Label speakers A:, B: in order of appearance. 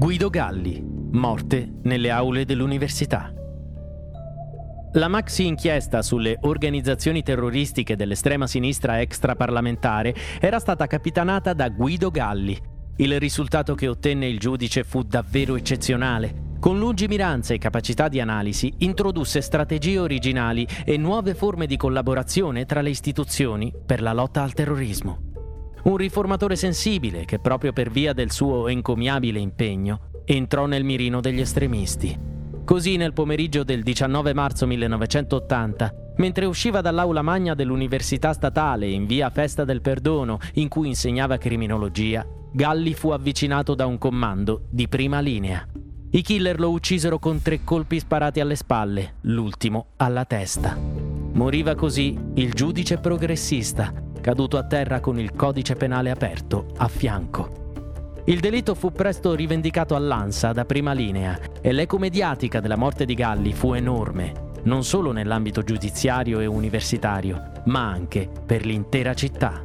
A: Guido Galli, morte nelle aule dell'università. La maxi inchiesta sulle organizzazioni terroristiche dell'estrema sinistra extraparlamentare era stata capitanata da Guido Galli. Il risultato che ottenne il giudice fu davvero eccezionale. Con lungimiranza e capacità di analisi introdusse strategie originali e nuove forme di collaborazione tra le istituzioni per la lotta al terrorismo. Un riformatore sensibile che proprio per via del suo encomiabile impegno entrò nel mirino degli estremisti. Così nel pomeriggio del 19 marzo 1980, mentre usciva dall'aula magna dell'Università Statale in via Festa del Perdono in cui insegnava criminologia, Galli fu avvicinato da un comando di prima linea. I killer lo uccisero con tre colpi sparati alle spalle, l'ultimo alla testa. Moriva così il giudice progressista, caduto a terra con il codice penale aperto a fianco. Il delitto fu presto rivendicato all'ANSA da prima linea e l'eco mediatica della morte di Galli fu enorme, non solo nell'ambito giudiziario e universitario, ma anche per l'intera città.